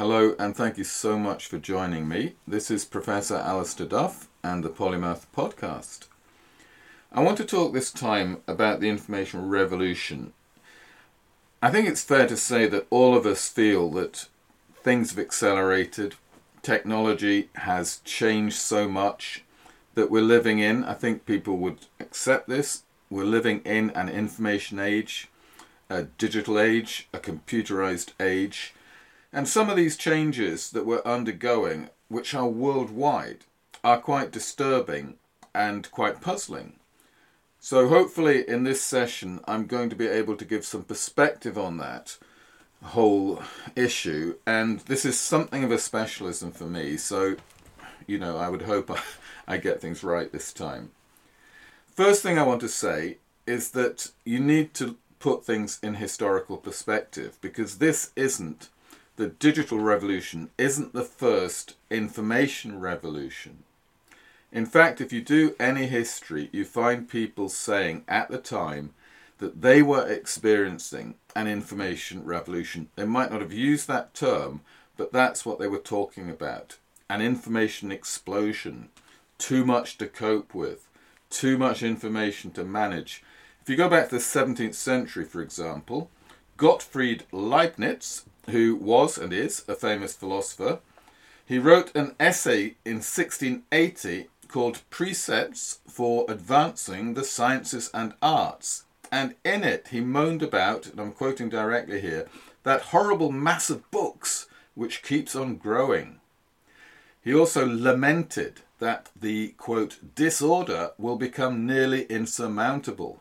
Hello, and thank you so much for joining me. This is Professor Alistair Duff and the Polymath Podcast. I want to talk this time about the information revolution. I think it's fair to say that all of us feel that things have accelerated, technology has changed so much that we're living in. I think people would accept this. We're living in an information age, a digital age, a computerized age and some of these changes that we're undergoing, which are worldwide, are quite disturbing and quite puzzling. So, hopefully, in this session, I'm going to be able to give some perspective on that whole issue. And this is something of a specialism for me. So, you know, I would hope I, I get things right this time. First thing I want to say is that you need to put things in historical perspective because this isn't the digital revolution isn't the first information revolution. In fact, if you do any history, you find people saying at the time that they were experiencing an information revolution. They might not have used that term, but that's what they were talking about an information explosion, too much to cope with, too much information to manage. If you go back to the 17th century, for example, Gottfried Leibniz who was and is a famous philosopher. He wrote an essay in 1680 called Precepts for Advancing the Sciences and Arts. And in it, he moaned about, and I'm quoting directly here, that horrible mass of books which keeps on growing. He also lamented that the quote disorder will become nearly insurmountable.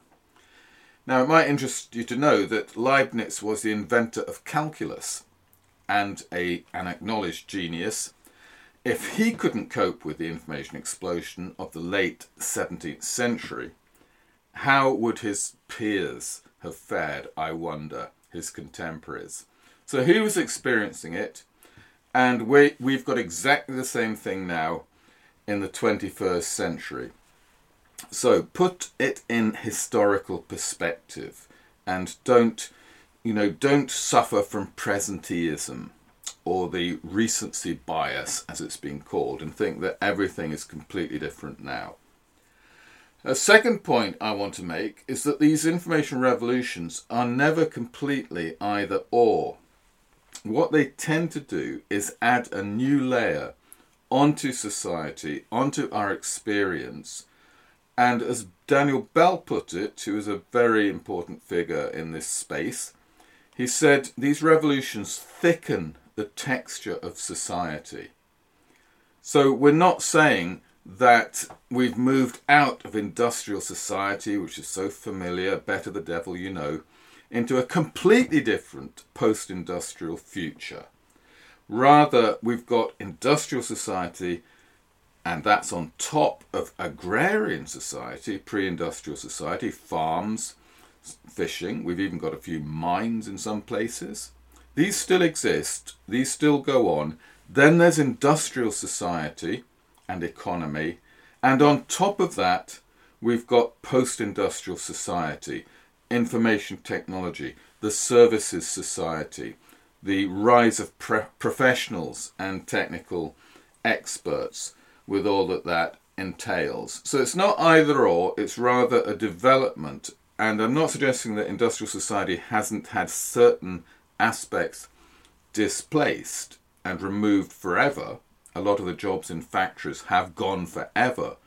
Now, it might interest you to know that Leibniz was the inventor of calculus and a, an acknowledged genius. If he couldn't cope with the information explosion of the late 17th century, how would his peers have fared, I wonder, his contemporaries? So he was experiencing it, and we, we've got exactly the same thing now in the 21st century. So put it in historical perspective and don't, you know, don't suffer from presenteeism or the recency bias, as it's been called, and think that everything is completely different now. A second point I want to make is that these information revolutions are never completely either or. What they tend to do is add a new layer onto society, onto our experience, and as Daniel Bell put it, who is a very important figure in this space, he said these revolutions thicken the texture of society. So we're not saying that we've moved out of industrial society, which is so familiar, better the devil you know, into a completely different post industrial future. Rather, we've got industrial society and that's on top of agrarian society, pre industrial society, farms, fishing. We've even got a few mines in some places. These still exist, these still go on. Then there's industrial society and economy. And on top of that, we've got post industrial society, information technology, the services society, the rise of pre- professionals and technical experts with all that that entails. So it's not either or, it's rather a development. And I'm not suggesting that industrial society hasn't had certain aspects displaced and removed forever. A lot of the jobs in factories have gone forever.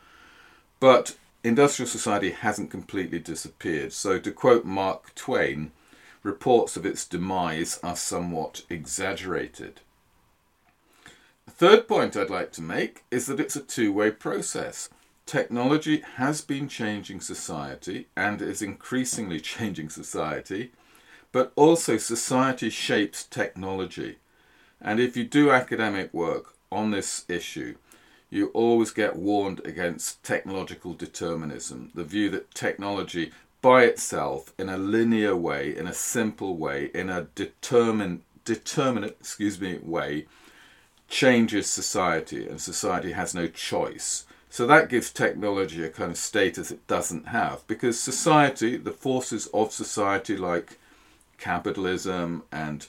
But industrial society hasn't completely disappeared. So, to quote Mark Twain, reports of its demise are somewhat exaggerated. Third point I'd like to make is that it's a two way process. Technology has been changing society and is increasingly changing society, but also society shapes technology. And if you do academic work on this issue, you always get warned against technological determinism, the view that technology by itself, in a linear way, in a simple way, in a determined, determinate, excuse me, way, changes society and society has no choice. So that gives technology a kind of status it doesn't have because society, the forces of society like capitalism and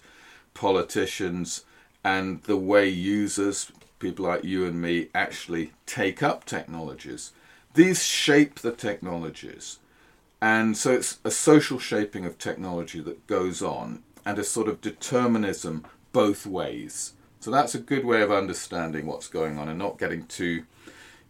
politicians and the way users, people like you and me, actually take up technologies. These shape the technologies. And so it's a social shaping of technology that goes on and a sort of determinism both ways. So that's a good way of understanding what's going on and not getting too,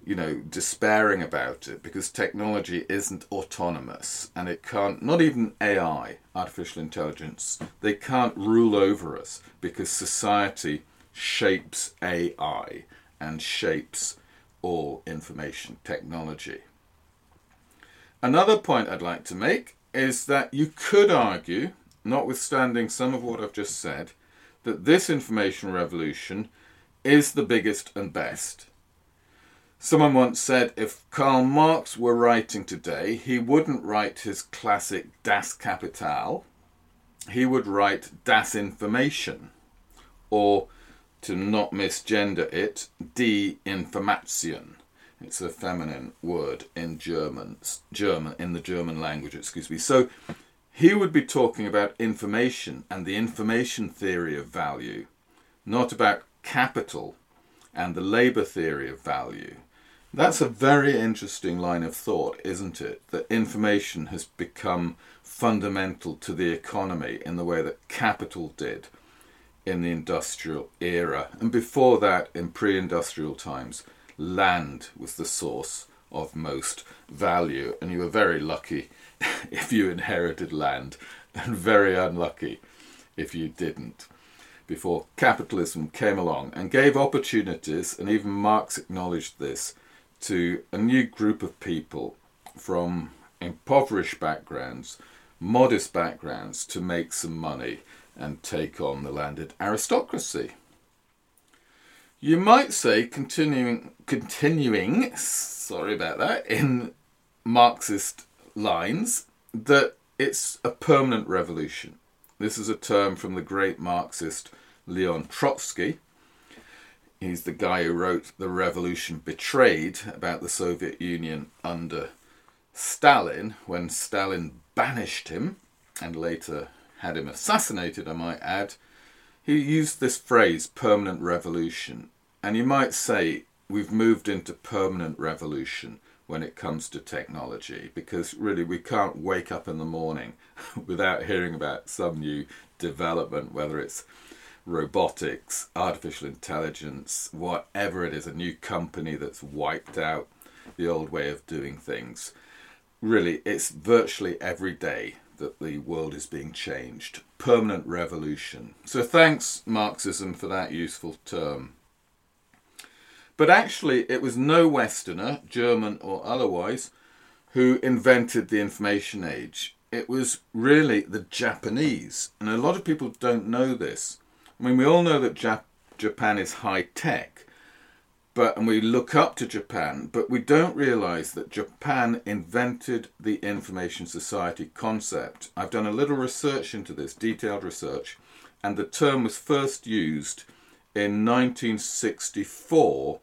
you know, despairing about it because technology isn't autonomous and it can't, not even AI, artificial intelligence, they can't rule over us because society shapes AI and shapes all information technology. Another point I'd like to make is that you could argue, notwithstanding some of what I've just said, that this information revolution is the biggest and best. Someone once said if Karl Marx were writing today, he wouldn't write his classic Das Kapital, he would write Das Information, or to not misgender it, Die Information. It's a feminine word in German, German in the German language, excuse me. So he would be talking about information and the information theory of value, not about capital and the labor theory of value. That's a very interesting line of thought, isn't it? That information has become fundamental to the economy in the way that capital did in the industrial era. And before that, in pre industrial times, land was the source of most value, and you were very lucky if you inherited land, and very unlucky if you didn't. Before capitalism came along and gave opportunities, and even Marx acknowledged this, to a new group of people from impoverished backgrounds, modest backgrounds, to make some money and take on the landed aristocracy. You might say, continuing, continuing, sorry about that, in Marxist lines, that it's a permanent revolution. This is a term from the great Marxist Leon Trotsky. He's the guy who wrote The Revolution Betrayed about the Soviet Union under Stalin, when Stalin banished him and later had him assassinated, I might add. He used this phrase, permanent revolution, and you might say we've moved into permanent revolution when it comes to technology because really we can't wake up in the morning without hearing about some new development, whether it's robotics, artificial intelligence, whatever it is, a new company that's wiped out the old way of doing things. Really, it's virtually every day that the world is being changed. Permanent revolution. So thanks, Marxism, for that useful term. But actually, it was no Westerner, German or otherwise, who invented the information age. It was really the Japanese. And a lot of people don't know this. I mean, we all know that Jap- Japan is high tech, but and we look up to Japan, but we don't realize that Japan invented the information society concept. I've done a little research into this, detailed research, and the term was first used in 1964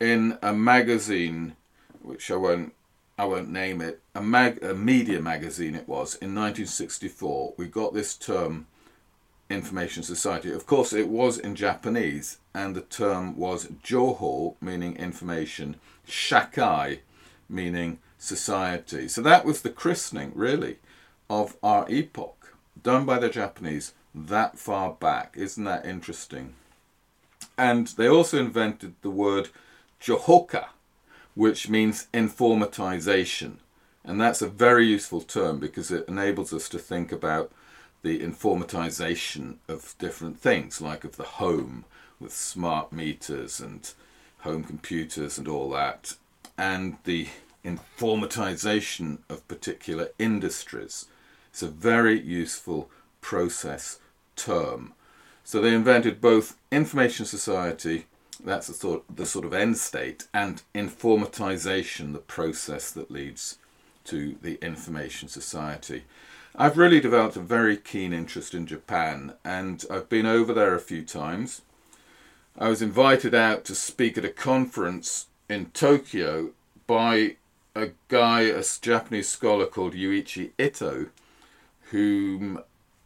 in a magazine, which I won't I won't name it, a mag a media magazine it was in 1964. We got this term information society. Of course, it was in Japanese, and the term was Joho, meaning information, Shakai, meaning society. So that was the christening, really, of our epoch, done by the Japanese that far back. Isn't that interesting? And they also invented the word Johoka, which means informatization. And that's a very useful term because it enables us to think about the informatization of different things, like of the home with smart meters and home computers and all that, and the informatization of particular industries. It's a very useful process term. So they invented both information society, that's the sort, the sort of end state, and informatization, the process that leads to the information society. I've really developed a very keen interest in Japan, and I've been over there a few times. I was invited out to speak at a conference in Tokyo by a guy, a Japanese scholar called Yuichi Ito, whom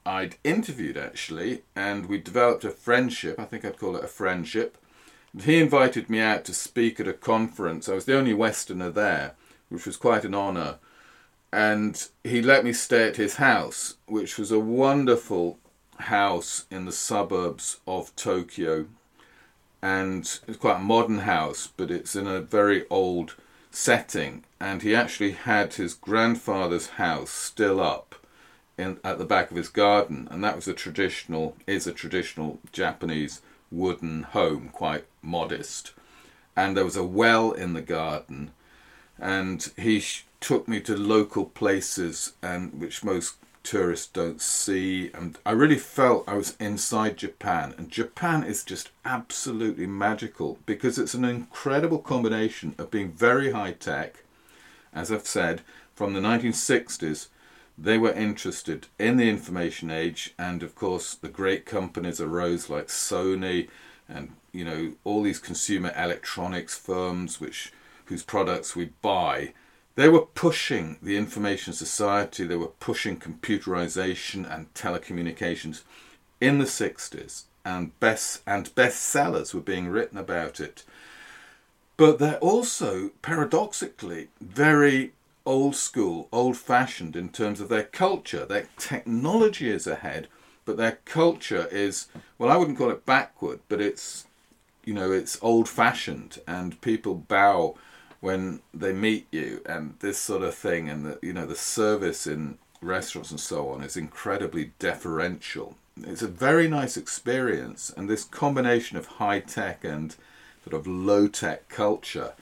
I'd interviewed actually, and we developed a friendship. I think I'd call it a friendship. He invited me out to speak at a conference. I was the only Westerner there, which was quite an honour. And he let me stay at his house, which was a wonderful house in the suburbs of Tokyo. And it's quite a modern house, but it's in a very old setting. And he actually had his grandfather's house still up in, at the back of his garden, and that was a traditional, is a traditional Japanese wooden home, quite modest. And there was a well in the garden, and he sh- took me to local places, and which most tourists don't see. And I really felt I was inside Japan, and Japan is just absolutely magical because it's an incredible combination of being very high tech, as I've said, from the 1960s they were interested in the information age, and of course, the great companies arose like Sony and you know all these consumer electronics firms which whose products we buy. They were pushing the information society. They were pushing computerization and telecommunications in the 60s, and best and bestsellers were being written about it. But they're also paradoxically very old school, old fashioned in terms of their culture. Their technology is ahead, but their culture is, well, I wouldn't call it backward, but it's, you know, it's old fashioned and people bow when they meet you and this sort of thing. And, the, you know, the service in restaurants and so on is incredibly deferential. It's a very nice experience, and this combination of high tech and sort of low tech culture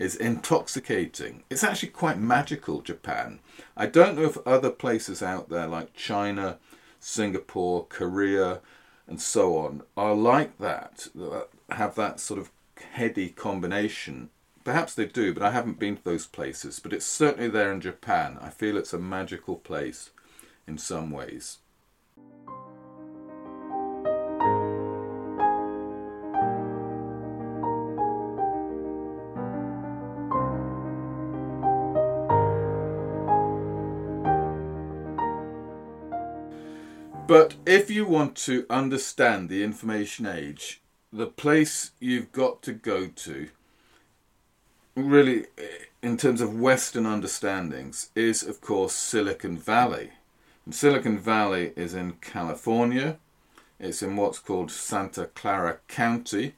is intoxicating. It's actually quite magical, Japan. I don't know if other places out there like China, Singapore, Korea, and so on are like that, have that sort of heady combination. Perhaps they do, but I haven't been to those places. But it's certainly there in Japan. I feel it's a magical place in some ways. But if you want to understand the information age, the place you've got to go to, really, eh, in terms of Western understandings, is of course Silicon Valley. And Silicon Valley is in California. It's in what's called Santa Clara County,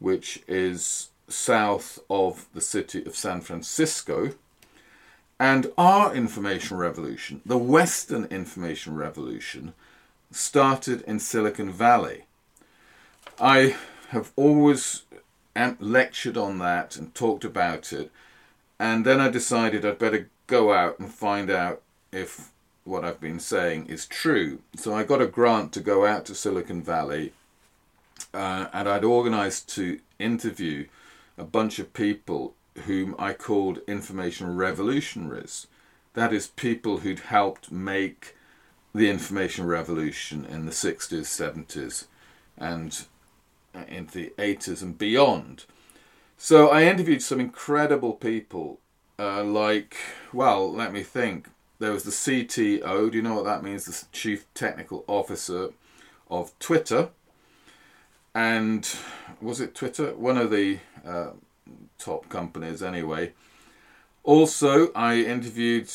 which is south of the city of San Francisco. And our information revolution, the Western information revolution, started in Silicon Valley. I have always lectured on that and talked about it, and then I decided I'd better go out and find out if what I've been saying is true. So I got a grant to go out to Silicon Valley, uh, and I'd organized to interview a bunch of people whom I called information revolutionaries. That is, people who'd helped make the information revolution in the 60s, 70s, and into the 80s and beyond. So I interviewed some incredible people, uh, like, well, let me think. There was the CTO, do you know what that means? The Chief Technical Officer of Twitter. And was it Twitter? One of the uh, top companies, anyway. Also, I interviewed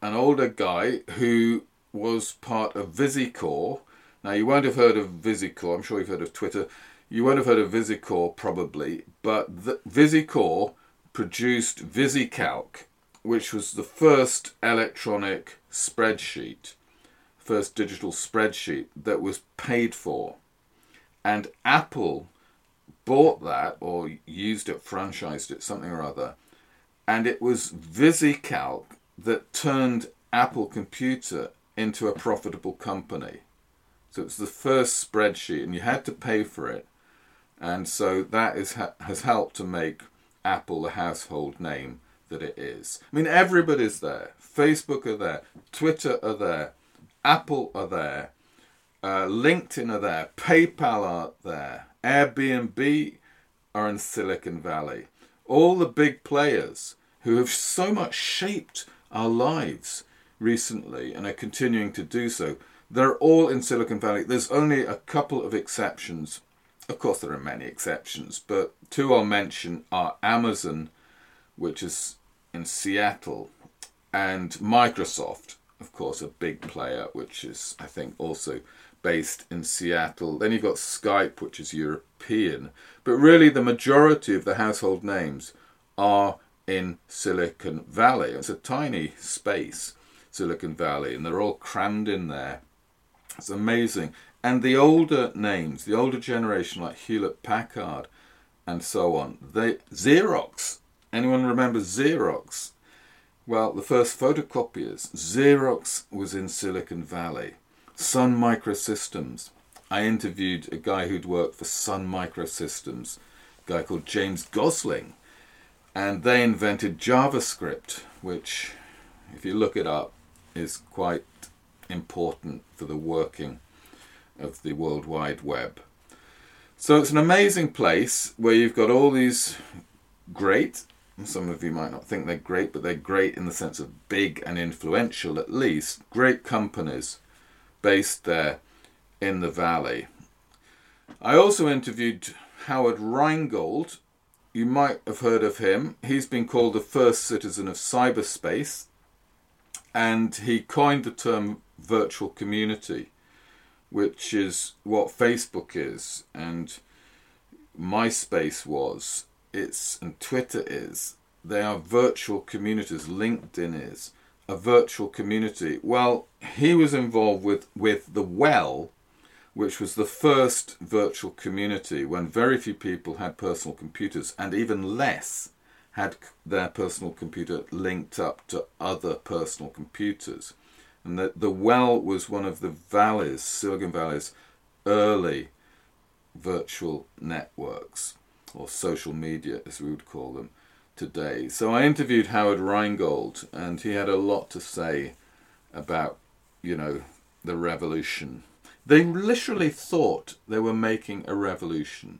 an older guy who was part of VisiCorp. Now, you won't have heard of VisiCorp, I'm sure you've heard of Twitter. You won't have heard of VisiCorp probably, but the, VisiCorp produced VisiCalc, which was the first electronic spreadsheet, first digital spreadsheet that was paid for. And Apple bought that or used it, franchised it, something or other. And it was VisiCalc that turned Apple Computer into a profitable company. So it's the first spreadsheet, and you had to pay for it. And so that is has helped to make Apple the household name that it is. I mean, everybody's there. Facebook are there. Twitter are there. Apple are there. Uh, LinkedIn are there. PayPal are there. Airbnb are in Silicon Valley. All the big players who have so much shaped our lives recently and are continuing to do so. They're all in Silicon Valley. There's only a couple of exceptions. Of course, there are many exceptions, but two I'll mention are Amazon, which is in Seattle, and Microsoft, of course, a big player, which is, I think, also based in Seattle. Then you've got Skype, which is European. But really, the majority of the household names are in Silicon Valley. It's a tiny space, Silicon Valley, and they're all crammed in there. It's amazing. And the older names, the older generation like Hewlett Packard and so on, they Xerox. Anyone remember Xerox? Well, the first photocopiers, Xerox was in Silicon Valley. Sun Microsystems. I interviewed a guy who'd worked for Sun Microsystems, a guy called James Gosling, and they invented JavaScript, which, if you look it up, is quite important for the working of the World Wide Web. So it's an amazing place where you've got all these great, some of you might not think they're great, but they're great in the sense of big and influential at least, great companies based there in the valley. I also interviewed Howard Rheingold. You might have heard of him. He's been called the first citizen of cyberspace, and he coined the term virtual community, which is what Facebook is and MySpace was. It's and Twitter is. They are virtual communities. LinkedIn is a virtual community. Well, he was involved with with the Well, which was the first virtual community when very few people had personal computers, and even less had their personal computer linked up to other personal computers. And that the Well was one of the Valley's, Silicon Valley's early virtual networks, or social media as we would call them today. So I interviewed Howard Rheingold, and he had a lot to say about, you know, the revolution. They literally thought they were making a revolution.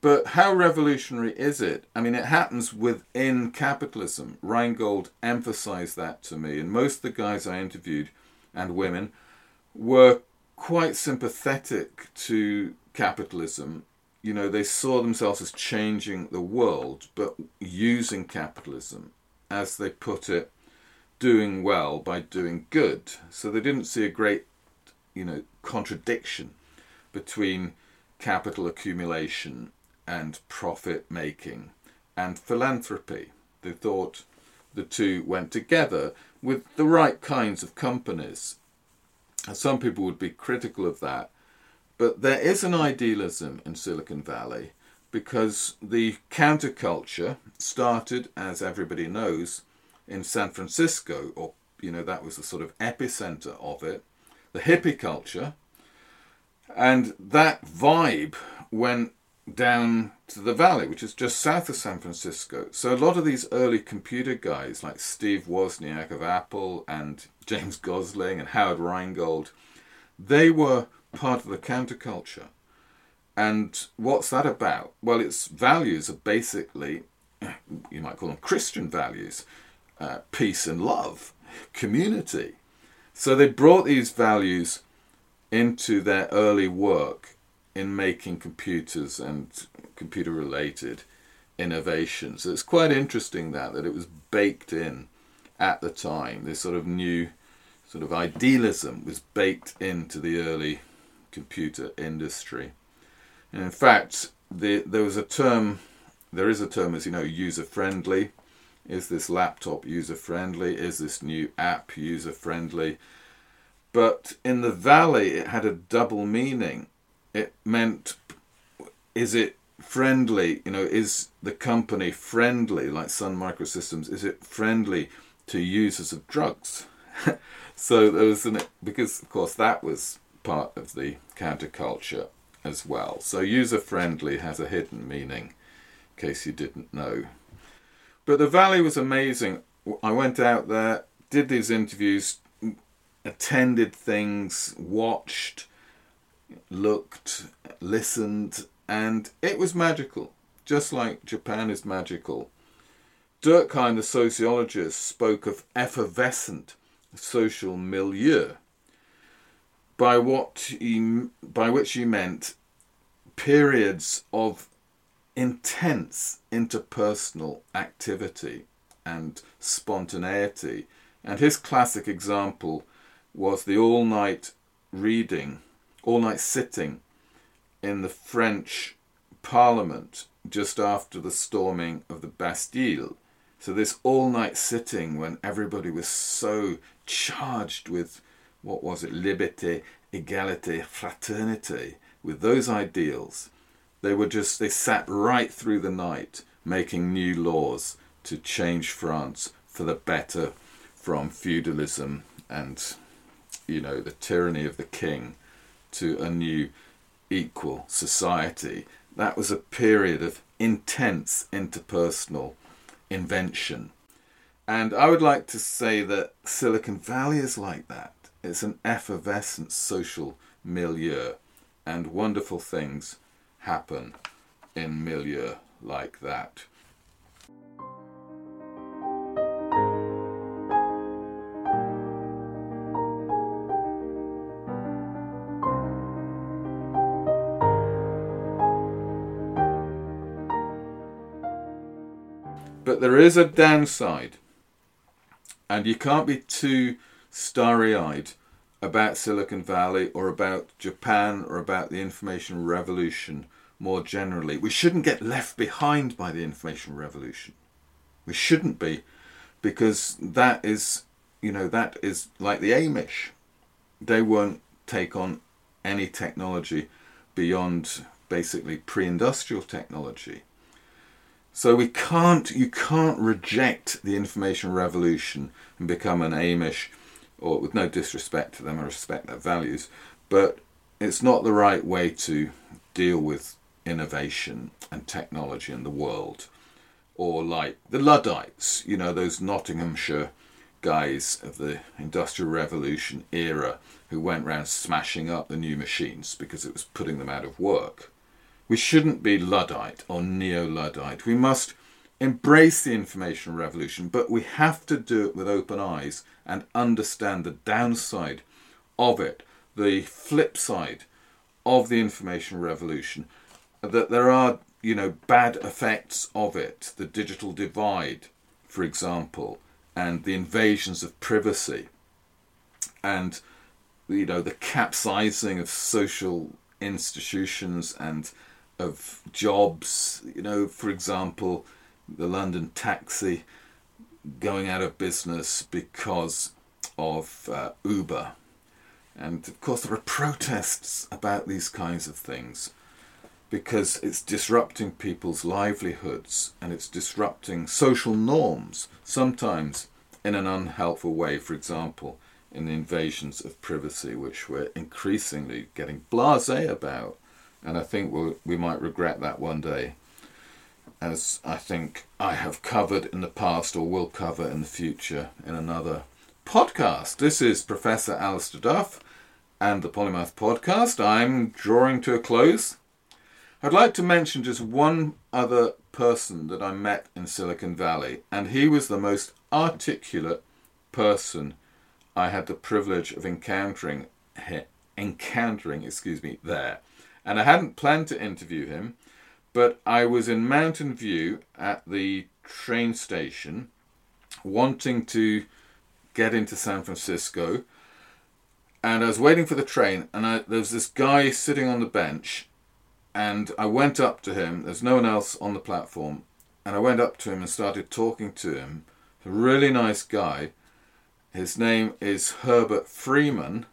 But how revolutionary is it? I mean, it happens within capitalism. Rheingold emphasized that to me, and most of the guys I interviewed and women were quite sympathetic to capitalism. You know, they saw themselves as changing the world, but using capitalism, as they put it, doing well by doing good. So they didn't see a great, you know, contradiction between capital accumulation and profit making and philanthropy. They thought the two went together with the right kinds of companies. Some people would be critical of that, but there is an idealism in Silicon Valley because the counterculture started, as everybody knows, in San Francisco, or you know, that was the sort of epicenter of it, the hippie culture, and that vibe went down to the valley, which is just south of San Francisco. So a lot of these early computer guys, like Steve Wozniak of Apple and James Gosling and Howard Rheingold, they were part of the counterculture. And what's that about? Well, its values are basically, you might call them Christian values uh, peace and love, community. So they brought these values into their early work in making computers and computer related innovations. So it's quite interesting that that it was baked in at the time. This sort of new sort of idealism was baked into the early computer industry. And in fact, the, there was a term, there is a term, as you know, user friendly. Is this laptop user friendly? Is this new app user friendly? But in the valley, it had a double meaning. It meant, is it friendly? You know, is the company friendly, like Sun Microsystems? Is it friendly to users of drugs? so there was an because of course that was part of the counterculture as well. So user friendly has a hidden meaning, in case you didn't know. But the valley was amazing. I went out there, did these interviews, attended things, watched, looked, listened, and it was magical, just like Japan is magical. Durkheim, the sociologist, spoke of effervescent social milieu. by what he, by which he meant periods of intense interpersonal activity and spontaneity. And his classic example was the all night reading, all night sitting in the French Parliament just after the storming of the Bastille. So, this all night sitting when everybody was so charged with what was it, liberté, égalité, fraternité, with those ideals, they were just, they sat right through the night making new laws to change France for the better from feudalism and, you know, the tyranny of the king to a new equal society. That was a period of intense interpersonal invention. And I would like to say that Silicon Valley is like that. It's an effervescent social milieu, and wonderful things happen in milieu like that. But there is a downside, and you can't be too starry eyed about Silicon Valley or about Japan or about the information revolution more generally. We shouldn't get left behind by the information revolution. We shouldn't be, because that is, you know, that is like the Amish. They won't take on any technology beyond basically pre-industrial technology. So we can't, you can't reject the information revolution and become an Amish or with no disrespect to them, I respect their values, but it's not the right way to deal with innovation and technology in the world. Or like the Luddites, you know, those Nottinghamshire guys of the Industrial Revolution era who went round smashing up the new machines because it was putting them out of work. We shouldn't be Luddite or neo Luddite. We must embrace the information revolution, but we have to do it with open eyes and understand the downside of it, the flip side of the information revolution, that there are, you know, bad effects of it, the digital divide, for example, and the invasions of privacy, and, you know, the capsizing of social institutions and of jobs, you know, for example, the London taxi going out of business because of uh, Uber. And of course, there are protests about these kinds of things because it's disrupting people's livelihoods and it's disrupting social norms, sometimes in an unhelpful way. For example, in the invasions of privacy, which we're increasingly getting blase about. And I think we'll, we might regret that one day as I think I have covered in the past or will cover in the future in another podcast. This is Professor Alistair Duff and the Polymath Podcast. I'm drawing to a close. I'd like to mention just one other person that I met in Silicon Valley, and he was the most articulate person I had the privilege of encountering encountering, excuse me, there. And I hadn't planned to interview him but I was in Mountain View at the train station wanting to get into San Francisco. And I was waiting for the train and I, there was this guy sitting on the bench and I went up to him. There's no one else on the platform. And I went up to him and started talking to him. A really nice guy. His name is Herbert Freeman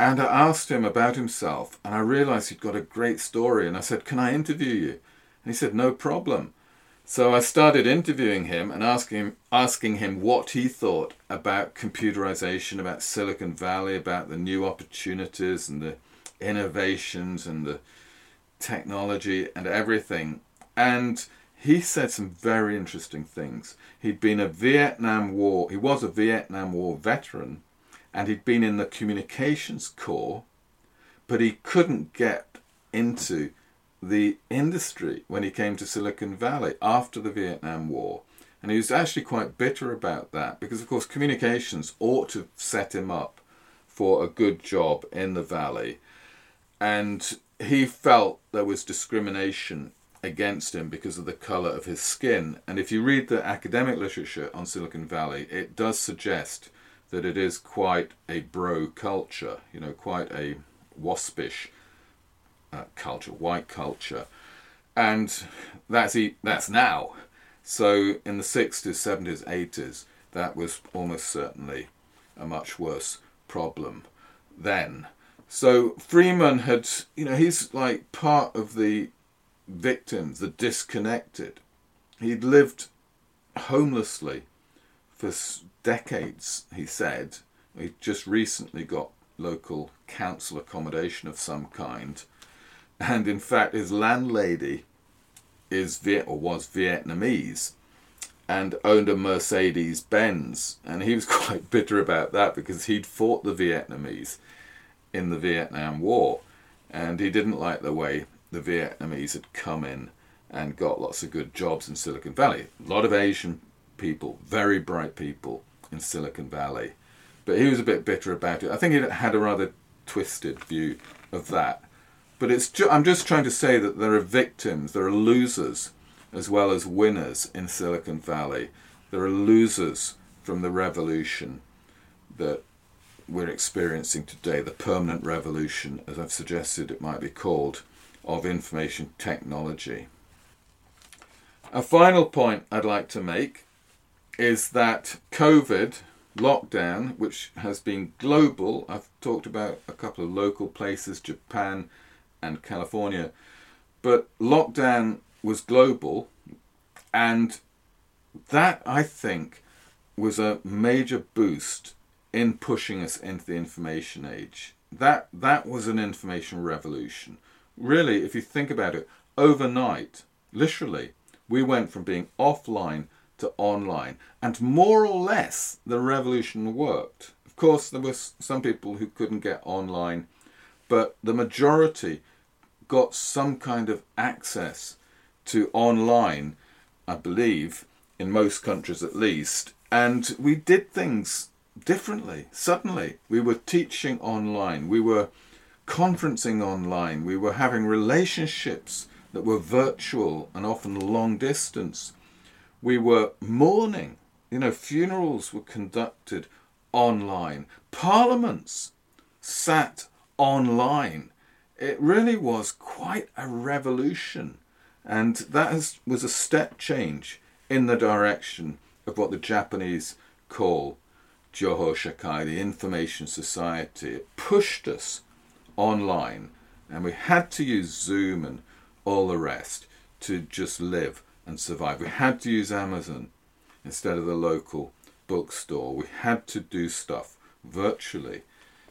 and I asked him about himself, and I realized he'd got a great story. And I said, Can I interview you? And he said, No problem. So I started interviewing him and asking him, asking him what he thought about computerization, about Silicon Valley, about the new opportunities and the innovations and the technology and everything. And he said some very interesting things. He'd been a Vietnam War, he was a Vietnam War veteran and he'd been in the communications corps, but he couldn't get into the industry when he came to Silicon Valley after the Vietnam War. And he was actually quite bitter about that because, of course, communications ought to set him up for a good job in the valley, and he felt there was discrimination against him because of the colour of his skin. And if you read the academic literature on Silicon Valley, it does suggest that it is quite a bro culture, you know, quite a waspish uh, culture, white culture. And that's, that's now. So in the 60s, 70s, 80s, that was almost certainly a much worse problem then. So Freeman had, you know, he's like part of the victims, the disconnected. He'd lived homelessly for decades, he said. He just recently got local council accommodation of some kind. And in fact, his landlady is Viet or was Vietnamese and owned a Mercedes Benz. And he was quite bitter about that because he'd fought the Vietnamese in the Vietnam War and he didn't like the way the Vietnamese had come in and got lots of good jobs in Silicon Valley. A lot of Asian people, very bright people in Silicon Valley. But he was a bit bitter about it. I think he had a rather twisted view of that. But it's ju- I'm just trying to say that there are victims, there are losers as well as winners in Silicon Valley. There are losers from the revolution that we're experiencing today, the permanent revolution, as I've suggested it might be called of information technology. A final point I'd like to make is that COVID lockdown, which has been global, I've talked about a couple of local places, Japan and California, but lockdown was global, and that I think was a major boost in pushing us into the information age. That that was an information revolution really, if you think about it, overnight, literally, we went from being offline to online. And more or less, the revolution worked. Of course, there were some people who couldn't get online, but the majority got some kind of access to online, I believe, in most countries at least. And we did things differently. Suddenly, we were teaching online. We were conferencing online, we were having relationships that were virtual and often long distance. We were mourning, you know, funerals were conducted online, parliaments sat online. It really was quite a revolution, and that has, was a step change in the direction of what the Japanese call Joho Shakai, the information society. It pushed us online, and we had to use Zoom and all the rest to just live and survive. We had to use Amazon instead of the local bookstore. We had to do stuff virtually.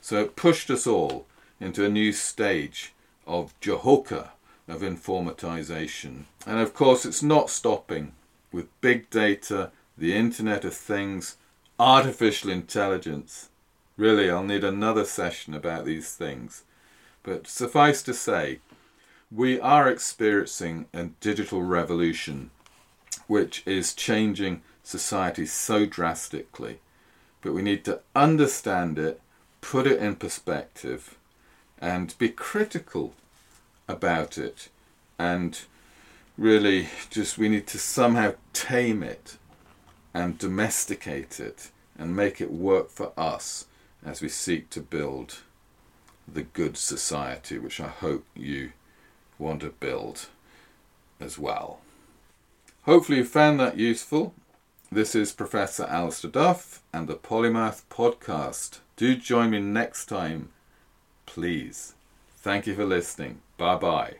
So it pushed us all into a new stage of Johoka, of informatization. And of course, it's not stopping with big data, the Internet of Things, artificial intelligence. Really, I'll need another session about these things. But suffice to say, we are experiencing a digital revolution which is changing society so drastically. But we need to understand it, put it in perspective, and be critical about it. And really, just we need to somehow tame it and domesticate it and make it work for us as we seek to build the good society, which I hope you want to build as well. Hopefully, you found that useful. This is Professor Alistair Duff and the Polymath Podcast. Do join me next time, please. Thank you for listening. Bye bye.